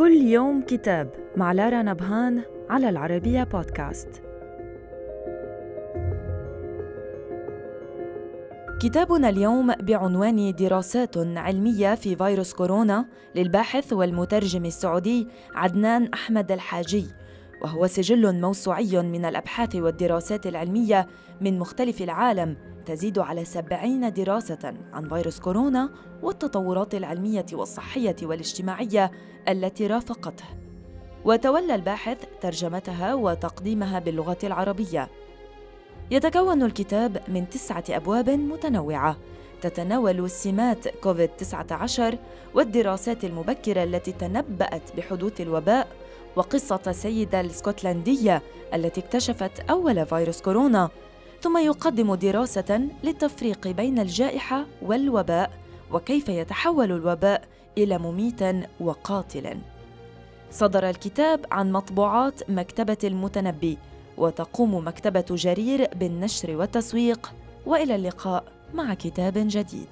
كل يوم كتاب مع لارا نبهان على العربية بودكاست. كتابنا اليوم بعنوان دراسات علمية في فيروس كورونا للباحث والمترجم السعودي عدنان أحمد الحاجي وهو سجل موسوعي من الأبحاث والدراسات العلمية من مختلف العالم تزيد على سبعين دراسة عن فيروس كورونا والتطورات العلمية والصحية والاجتماعية التي رافقته. وتولى الباحث ترجمتها وتقديمها باللغة العربية. يتكون الكتاب من تسعة أبواب متنوعة تتناول سمات كوفيد 19 والدراسات المبكرة التي تنبأت بحدوث الوباء وقصة السيدة الاسكتلندية التي اكتشفت أول فيروس كورونا ثم يقدم دراسة للتفريق بين الجائحة والوباء وكيف يتحول الوباء إلى مميت وقاتل. صدر الكتاب عن مطبوعات مكتبة المتنبي وتقوم مكتبة جرير بالنشر والتسويق وإلى اللقاء مع كتاب جديد